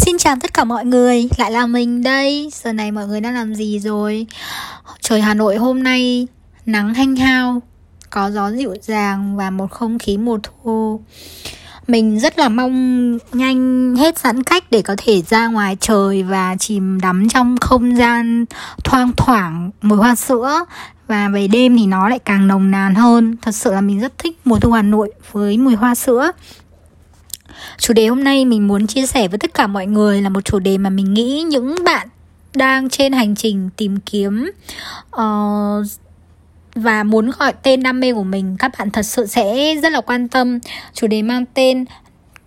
Xin chào tất cả mọi người, lại là mình đây. Giờ này mọi người đang làm gì rồi? Trời Hà Nội hôm nay nắng hanh hao Có gió dịu dàng và một không khí mùa thu. Mình rất là mong nhanh hết giãn cách để có thể ra ngoài trời và chìm đắm trong không gian thoang thoảng mùi hoa sữa. Và về đêm thì nó lại càng nồng nàn hơn. Thật sự là mình rất thích mùa thu Hà Nội với mùi hoa sữa. Chủ đề hôm nay mình muốn chia sẻ với tất cả mọi người là một chủ đề mà mình nghĩ những bạn đang trên hành trình tìm kiếm uh, và muốn gọi tên đam mê của mình các bạn thật sự sẽ rất là quan tâm. Chủ đề mang tên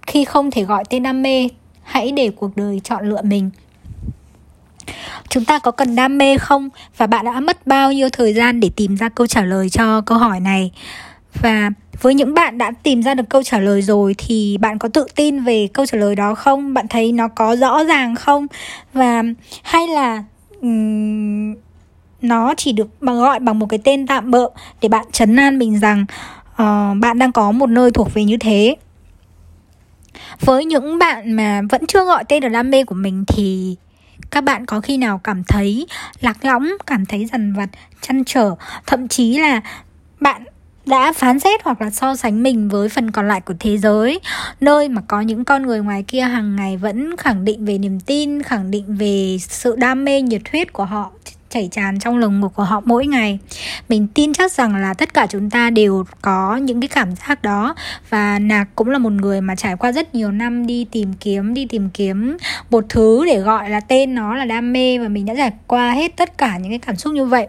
khi không thể gọi tên đam mê hãy để cuộc đời chọn lựa mình. Chúng ta có cần đam mê không? Và bạn đã mất bao nhiêu thời gian để tìm ra câu trả lời cho câu hỏi này? Và với những bạn đã tìm ra được câu trả lời rồi thì bạn có tự tin về câu trả lời đó không? Bạn thấy nó có rõ ràng không? Và hay là um, nó chỉ được gọi bằng một cái tên tạm bợ để bạn chấn an mình rằng uh, bạn đang có một nơi thuộc về như thế. Với những bạn mà vẫn chưa gọi tên được đam mê của mình thì các bạn có khi nào cảm thấy lạc lõng cảm thấy dằn vặt chăn trở thậm chí là bạn đã phán xét hoặc là so sánh mình với phần còn lại của thế giới. Nơi mà có những con người ngoài kia hàng ngày vẫn khẳng định về niềm tin, khẳng định về sự đam mê nhiệt huyết của họ, chảy tràn trong lồng ngực của họ mỗi ngày. Mình tin chắc rằng là tất cả chúng ta đều có những cái cảm giác đó. Và nạc cũng là một người mà trải qua rất nhiều năm đi tìm kiếm, đi tìm kiếm một thứ để gọi là tên nó là đam mê. Và mình đã trải qua hết tất cả những cái cảm xúc như vậy.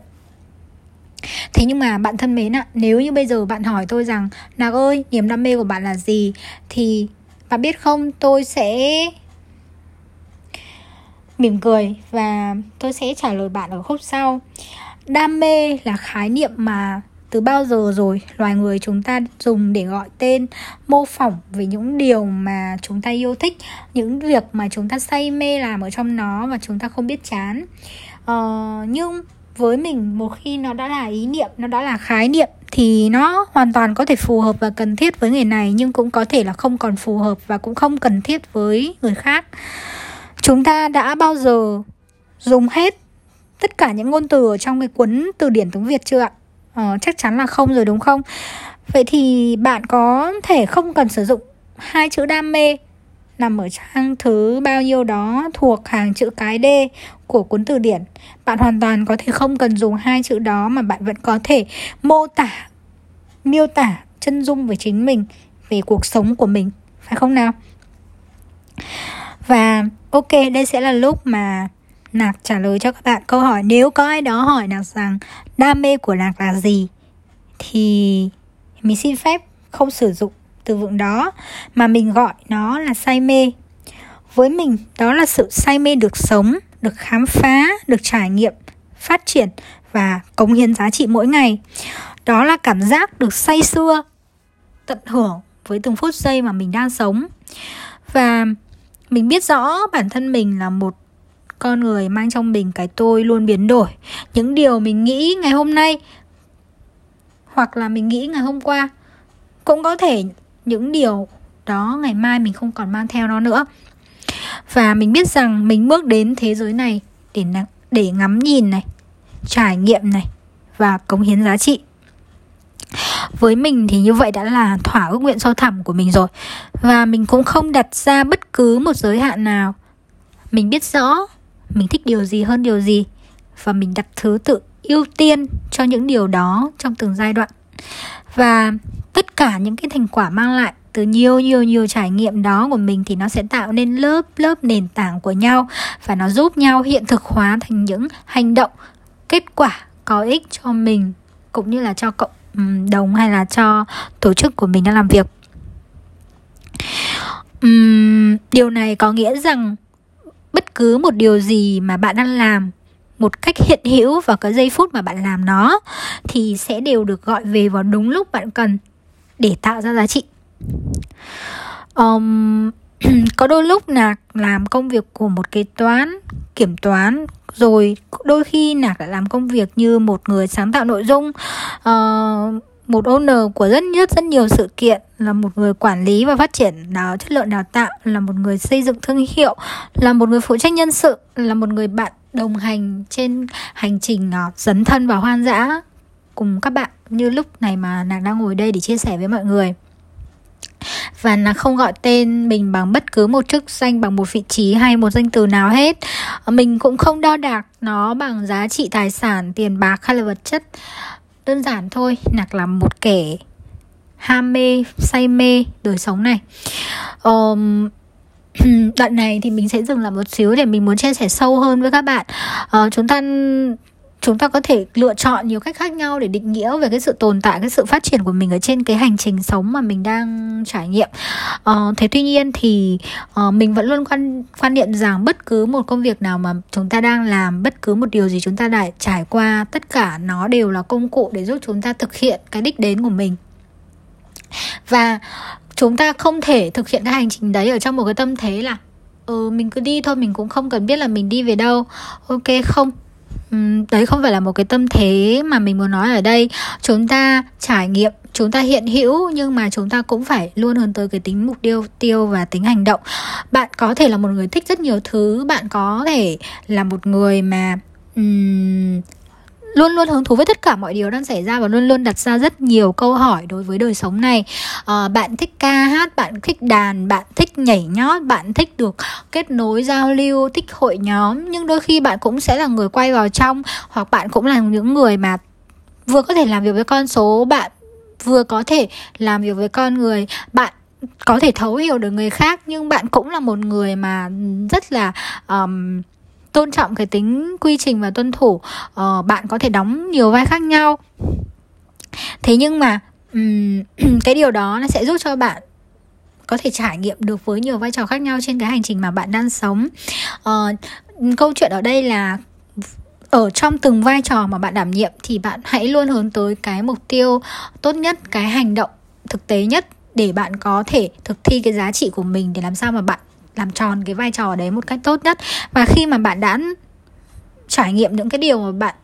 Thế nhưng mà bạn thân mến ạ, nếu như bây giờ bạn hỏi tôi rằng Nạc ơi, niềm đam mê của bạn là gì? Thì bạn biết không, tôi sẽ mỉm cười và tôi sẽ trả lời bạn ở khúc sau. Đam mê là khái niệm mà từ bao giờ rồi loài người chúng ta dùng để gọi tên mô phỏng về những điều mà chúng ta yêu thích những việc mà chúng ta say mê làm ở trong nó và chúng ta không biết chán ờ, nhưng với mình một khi nó đã là ý niệm nó đã là khái niệm thì nó hoàn toàn có thể phù hợp và cần thiết với người này nhưng cũng có thể là không còn phù hợp và cũng không cần thiết với người khác. Chúng ta đã bao giờ dùng hết tất cả những ngôn từ ở trong cái cuốn từ điển tiếng việt chưa ạ? Ờ, chắc chắn là không rồi đúng không? Vậy thì bạn có thể không cần sử dụng hai chữ đam mê nằm ở trang thứ bao nhiêu đó thuộc hàng chữ cái D của cuốn từ điển. Bạn hoàn toàn có thể không cần dùng hai chữ đó mà bạn vẫn có thể mô tả, miêu tả chân dung về chính mình, về cuộc sống của mình, phải không nào? Và ok, đây sẽ là lúc mà Nạc trả lời cho các bạn câu hỏi Nếu có ai đó hỏi Nạc rằng đam mê của Nạc là gì Thì mình xin phép không sử dụng từ vựng đó mà mình gọi nó là say mê. Với mình, đó là sự say mê được sống, được khám phá, được trải nghiệm, phát triển và cống hiến giá trị mỗi ngày. Đó là cảm giác được say sưa, tận hưởng với từng phút giây mà mình đang sống. Và mình biết rõ bản thân mình là một con người mang trong mình cái tôi luôn biến đổi. Những điều mình nghĩ ngày hôm nay hoặc là mình nghĩ ngày hôm qua cũng có thể những điều đó ngày mai mình không còn mang theo nó nữa. Và mình biết rằng mình bước đến thế giới này để để ngắm nhìn này, trải nghiệm này và cống hiến giá trị. Với mình thì như vậy đã là thỏa ước nguyện sâu thẳm của mình rồi. Và mình cũng không đặt ra bất cứ một giới hạn nào. Mình biết rõ mình thích điều gì hơn điều gì và mình đặt thứ tự ưu tiên cho những điều đó trong từng giai đoạn. Và tất cả những cái thành quả mang lại từ nhiều nhiều nhiều trải nghiệm đó của mình thì nó sẽ tạo nên lớp lớp nền tảng của nhau và nó giúp nhau hiện thực hóa thành những hành động kết quả có ích cho mình cũng như là cho cộng đồng hay là cho tổ chức của mình đang làm việc. Uhm, điều này có nghĩa rằng bất cứ một điều gì mà bạn đang làm một cách hiện hữu vào cái giây phút mà bạn làm nó thì sẽ đều được gọi về vào đúng lúc bạn cần để tạo ra giá trị. Um, có đôi lúc là làm công việc của một kế toán kiểm toán rồi đôi khi nạc lại làm công việc như một người sáng tạo nội dung. Uh, một owner của rất rất rất nhiều sự kiện là một người quản lý và phát triển đào chất lượng đào tạo là một người xây dựng thương hiệu là một người phụ trách nhân sự là một người bạn đồng hành trên hành trình uh, dấn thân vào hoang dã cùng các bạn như lúc này mà nàng đang ngồi đây để chia sẻ với mọi người. Và nàng không gọi tên mình bằng bất cứ một chức danh bằng một vị trí hay một danh từ nào hết. Mình cũng không đo đạc nó bằng giá trị tài sản tiền bạc hay là vật chất. Đơn giản thôi nạc là một kẻ ham mê say mê đời sống này. Um, đoạn này thì mình sẽ dừng lại một xíu để mình muốn chia sẻ sâu hơn với các bạn. Uh, chúng ta chúng ta có thể lựa chọn nhiều cách khác nhau để định nghĩa về cái sự tồn tại cái sự phát triển của mình ở trên cái hành trình sống mà mình đang trải nghiệm. Uh, thế tuy nhiên thì uh, mình vẫn luôn quan quan niệm rằng bất cứ một công việc nào mà chúng ta đang làm bất cứ một điều gì chúng ta đã trải qua tất cả nó đều là công cụ để giúp chúng ta thực hiện cái đích đến của mình. Và chúng ta không thể thực hiện cái hành trình đấy ở trong một cái tâm thế là ừ mình cứ đi thôi mình cũng không cần biết là mình đi về đâu. Ok không đấy không phải là một cái tâm thế mà mình muốn nói ở đây. Chúng ta trải nghiệm chúng ta hiện hữu nhưng mà chúng ta cũng phải luôn hướng tới cái tính mục tiêu tiêu và tính hành động. Bạn có thể là một người thích rất nhiều thứ bạn có thể là một người mà um, luôn luôn hứng thú với tất cả mọi điều đang xảy ra và luôn luôn đặt ra rất nhiều câu hỏi đối với đời sống này. À, bạn thích ca hát bạn thích đàn bạn thích nhảy nhót bạn thích được kết nối giao lưu thích hội nhóm nhưng đôi khi bạn cũng sẽ là người quay vào trong hoặc bạn cũng là những người mà vừa có thể làm việc với con số bạn vừa có thể làm việc với con người bạn có thể thấu hiểu được người khác nhưng bạn cũng là một người mà rất là um, tôn trọng cái tính quy trình và tuân thủ uh, bạn có thể đóng nhiều vai khác nhau. Thế nhưng mà um, cái điều đó nó sẽ giúp cho bạn có thể trải nghiệm được với nhiều vai trò khác nhau trên cái hành trình mà bạn đang sống. Uh, câu chuyện ở đây là ở trong từng vai trò mà bạn đảm nhiệm thì bạn hãy luôn hướng tới cái mục tiêu tốt nhất cái hành động thực tế nhất để bạn có thể thực thi cái giá trị của mình để làm sao mà bạn làm tròn cái vai trò đấy một cách tốt nhất. Và khi mà bạn đã trải nghiệm những cái điều mà bạn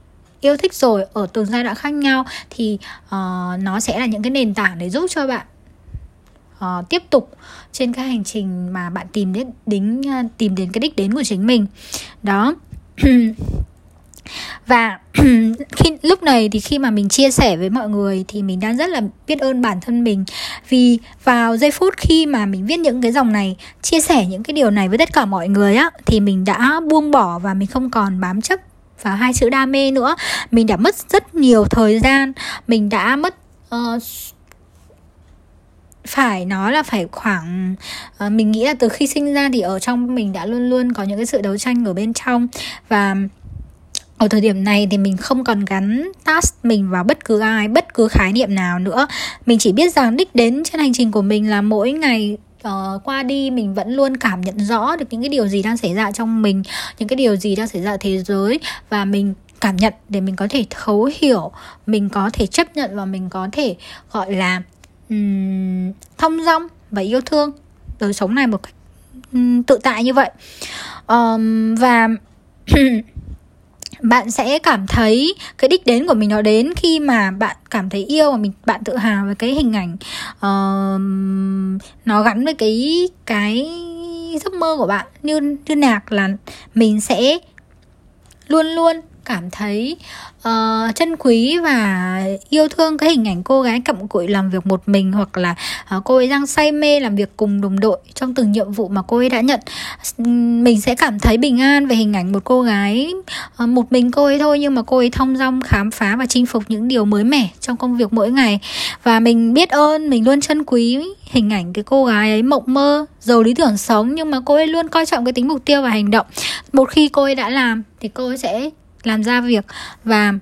yêu thích rồi ở từng giai đoạn khác nhau thì uh, nó sẽ là những cái nền tảng để giúp cho bạn uh, tiếp tục trên cái hành trình mà bạn tìm đến đính uh, tìm đến cái đích đến của chính mình. Đó. và khi lúc này thì khi mà mình chia sẻ với mọi người thì mình đang rất là biết ơn bản thân mình. Vì vào giây phút khi mà mình viết những cái dòng này chia sẻ những cái điều này với tất cả mọi người á thì mình đã buông bỏ và mình không còn bám chấp vào hai chữ đam mê nữa. Mình đã mất rất nhiều thời gian mình đã mất uh, phải nói là phải khoảng uh, mình nghĩ là từ khi sinh ra thì ở trong mình đã luôn luôn có những cái sự đấu tranh ở bên trong. Và ở thời điểm này thì mình không còn gắn task mình vào bất cứ ai bất cứ khái niệm nào nữa. Mình chỉ biết rằng đích đến trên hành trình của mình là mỗi ngày uh, qua đi mình vẫn luôn cảm nhận rõ được những cái điều gì đang xảy ra trong mình những cái điều gì đang xảy ra thế giới và mình cảm nhận để mình có thể thấu hiểu mình có thể chấp nhận và mình có thể gọi là um, thông dong và yêu thương đời sống này một cách um, tự tại như vậy. Um, và bạn sẽ cảm thấy cái đích đến của mình nó đến khi mà bạn cảm thấy yêu và mình bạn tự hào về cái hình ảnh uh, nó gắn với cái cái giấc mơ của bạn. Như như nạc là mình sẽ luôn luôn cảm thấy ờ, uh, chân quý và yêu thương cái hình ảnh cô gái cặm cụi làm việc một mình hoặc là uh, cô ấy đang say mê làm việc cùng đồng đội trong từng nhiệm vụ mà cô ấy đã nhận. Mình sẽ cảm thấy bình an về hình ảnh một cô gái uh, một mình cô ấy thôi nhưng mà cô ấy thong dong khám phá và chinh phục những điều mới mẻ trong công việc mỗi ngày. Và mình biết ơn mình luôn chân quý hình ảnh cái cô gái ấy mộng mơ giàu lý tưởng sống nhưng mà cô ấy luôn coi trọng cái tính mục tiêu và hành động. Một khi cô ấy đã làm thì cô ấy sẽ làm ra việc và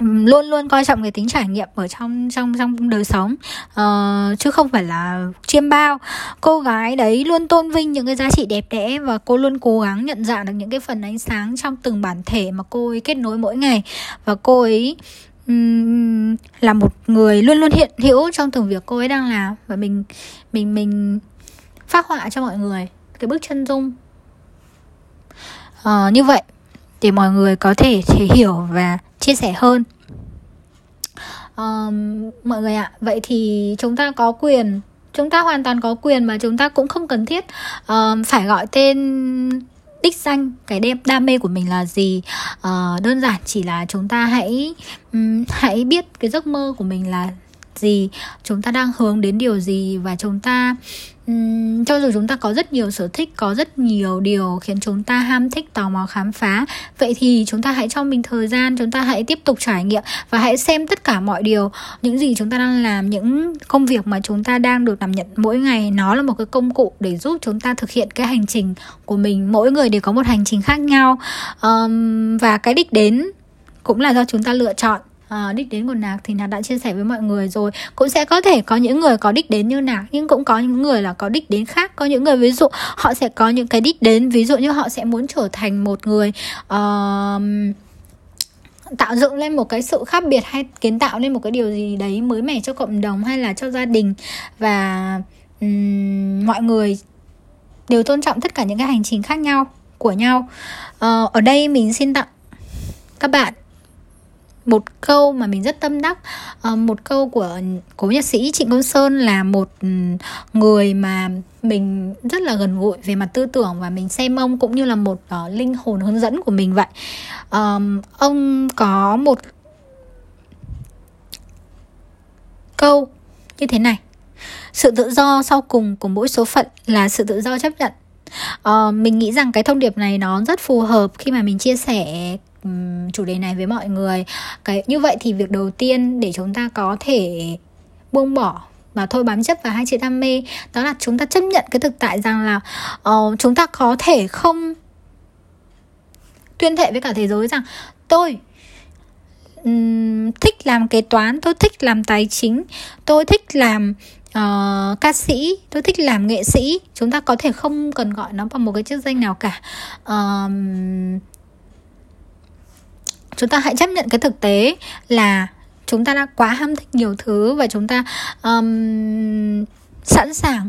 luôn luôn coi trọng cái tính trải nghiệm ở trong trong trong đời sống. Uh, chứ không phải là chiêm bao. Cô gái đấy luôn tôn vinh những cái giá trị đẹp đẽ và cô luôn cố gắng nhận dạng được những cái phần ánh sáng trong từng bản thể mà cô ấy kết nối mỗi ngày. Và cô ấy um, là một người luôn luôn hiện hữu trong từng việc cô ấy đang làm. Và mình mình mình phát họa cho mọi người cái bức chân dung. Uh, như vậy để mọi người có thể thể hiểu và chia sẻ hơn. Um, mọi người ạ vậy thì chúng ta có quyền chúng ta hoàn toàn có quyền mà chúng ta cũng không cần thiết um, phải gọi tên đích danh cái đẹp đam mê của mình là gì. Uh, đơn giản chỉ là chúng ta hãy um, hãy biết cái giấc mơ của mình là gì chúng ta đang hướng đến điều gì và chúng ta um, cho dù chúng ta có rất nhiều sở thích có rất nhiều điều khiến chúng ta ham thích tò mò khám phá vậy thì chúng ta hãy cho mình thời gian chúng ta hãy tiếp tục trải nghiệm và hãy xem tất cả mọi điều. Những gì chúng ta đang làm những công việc mà chúng ta đang được đảm nhận mỗi ngày nó là một cái công cụ để giúp chúng ta thực hiện cái hành trình của mình. Mỗi người đều có một hành trình khác nhau. Um, và cái đích đến cũng là do chúng ta lựa chọn à, đích đến của nạc thì nạc đã chia sẻ với mọi người rồi. Cũng sẽ có thể có những người có đích đến như nạc nhưng cũng có những người là có đích đến khác. Có những người ví dụ họ sẽ có những cái đích đến ví dụ như họ sẽ muốn trở thành một người uh, tạo dựng lên một cái sự khác biệt hay kiến tạo nên một cái điều gì đấy mới mẻ cho cộng đồng hay là cho gia đình. Và um, mọi người đều tôn trọng tất cả những cái hành trình khác nhau của nhau. Uh, ở đây mình xin tặng các bạn một câu mà mình rất tâm đắc. Ờ, một câu của cố nhạc sĩ trịnh công sơn là một ừ, người mà mình rất là gần gũi về mặt tư tưởng và mình xem ông cũng như là một uh, linh hồn hướng dẫn của mình vậy. Um, ông có một câu như thế này. Sự tự do sau cùng của mỗi số phận là sự tự do chấp nhận. Uh, mình nghĩ rằng cái thông điệp này nó rất phù hợp khi mà mình chia sẻ chủ đề này với mọi người. Cái như vậy thì việc đầu tiên để chúng ta có thể buông bỏ và thôi bám chấp vào hai chữ đam mê đó là chúng ta chấp nhận cái thực tại rằng là uh, chúng ta có thể không tuyên thệ với cả thế giới rằng tôi um, thích làm kế toán tôi thích làm tài chính tôi thích làm uh, ca sĩ tôi thích làm nghệ sĩ. Chúng ta có thể không cần gọi nó bằng một cái chức danh nào cả. Uh, chúng ta hãy chấp nhận cái thực tế là chúng ta đã quá ham thích nhiều thứ và chúng ta um, sẵn sàng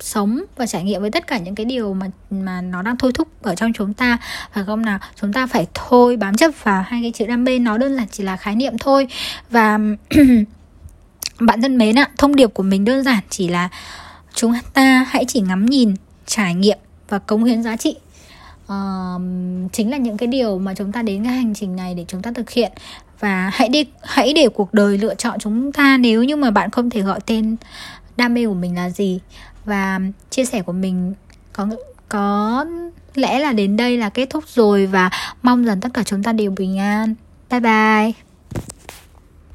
sống và trải nghiệm với tất cả những cái điều mà mà nó đang thôi thúc ở trong chúng ta. Phải không nào? Chúng ta phải thôi bám chấp vào hai cái chữ đam mê nó đơn giản chỉ là khái niệm thôi. Và bạn thân mến ạ thông điệp của mình đơn giản chỉ là chúng ta hãy chỉ ngắm nhìn trải nghiệm và cống hiến giá trị uh, chính là những cái điều mà chúng ta đến cái hành trình này để chúng ta thực hiện. Và hãy đi hãy để cuộc đời lựa chọn chúng ta nếu như mà bạn không thể gọi tên đam mê của mình là gì. Và chia sẻ của mình có có lẽ là đến đây là kết thúc rồi và mong rằng tất cả chúng ta đều bình an. Bye bye.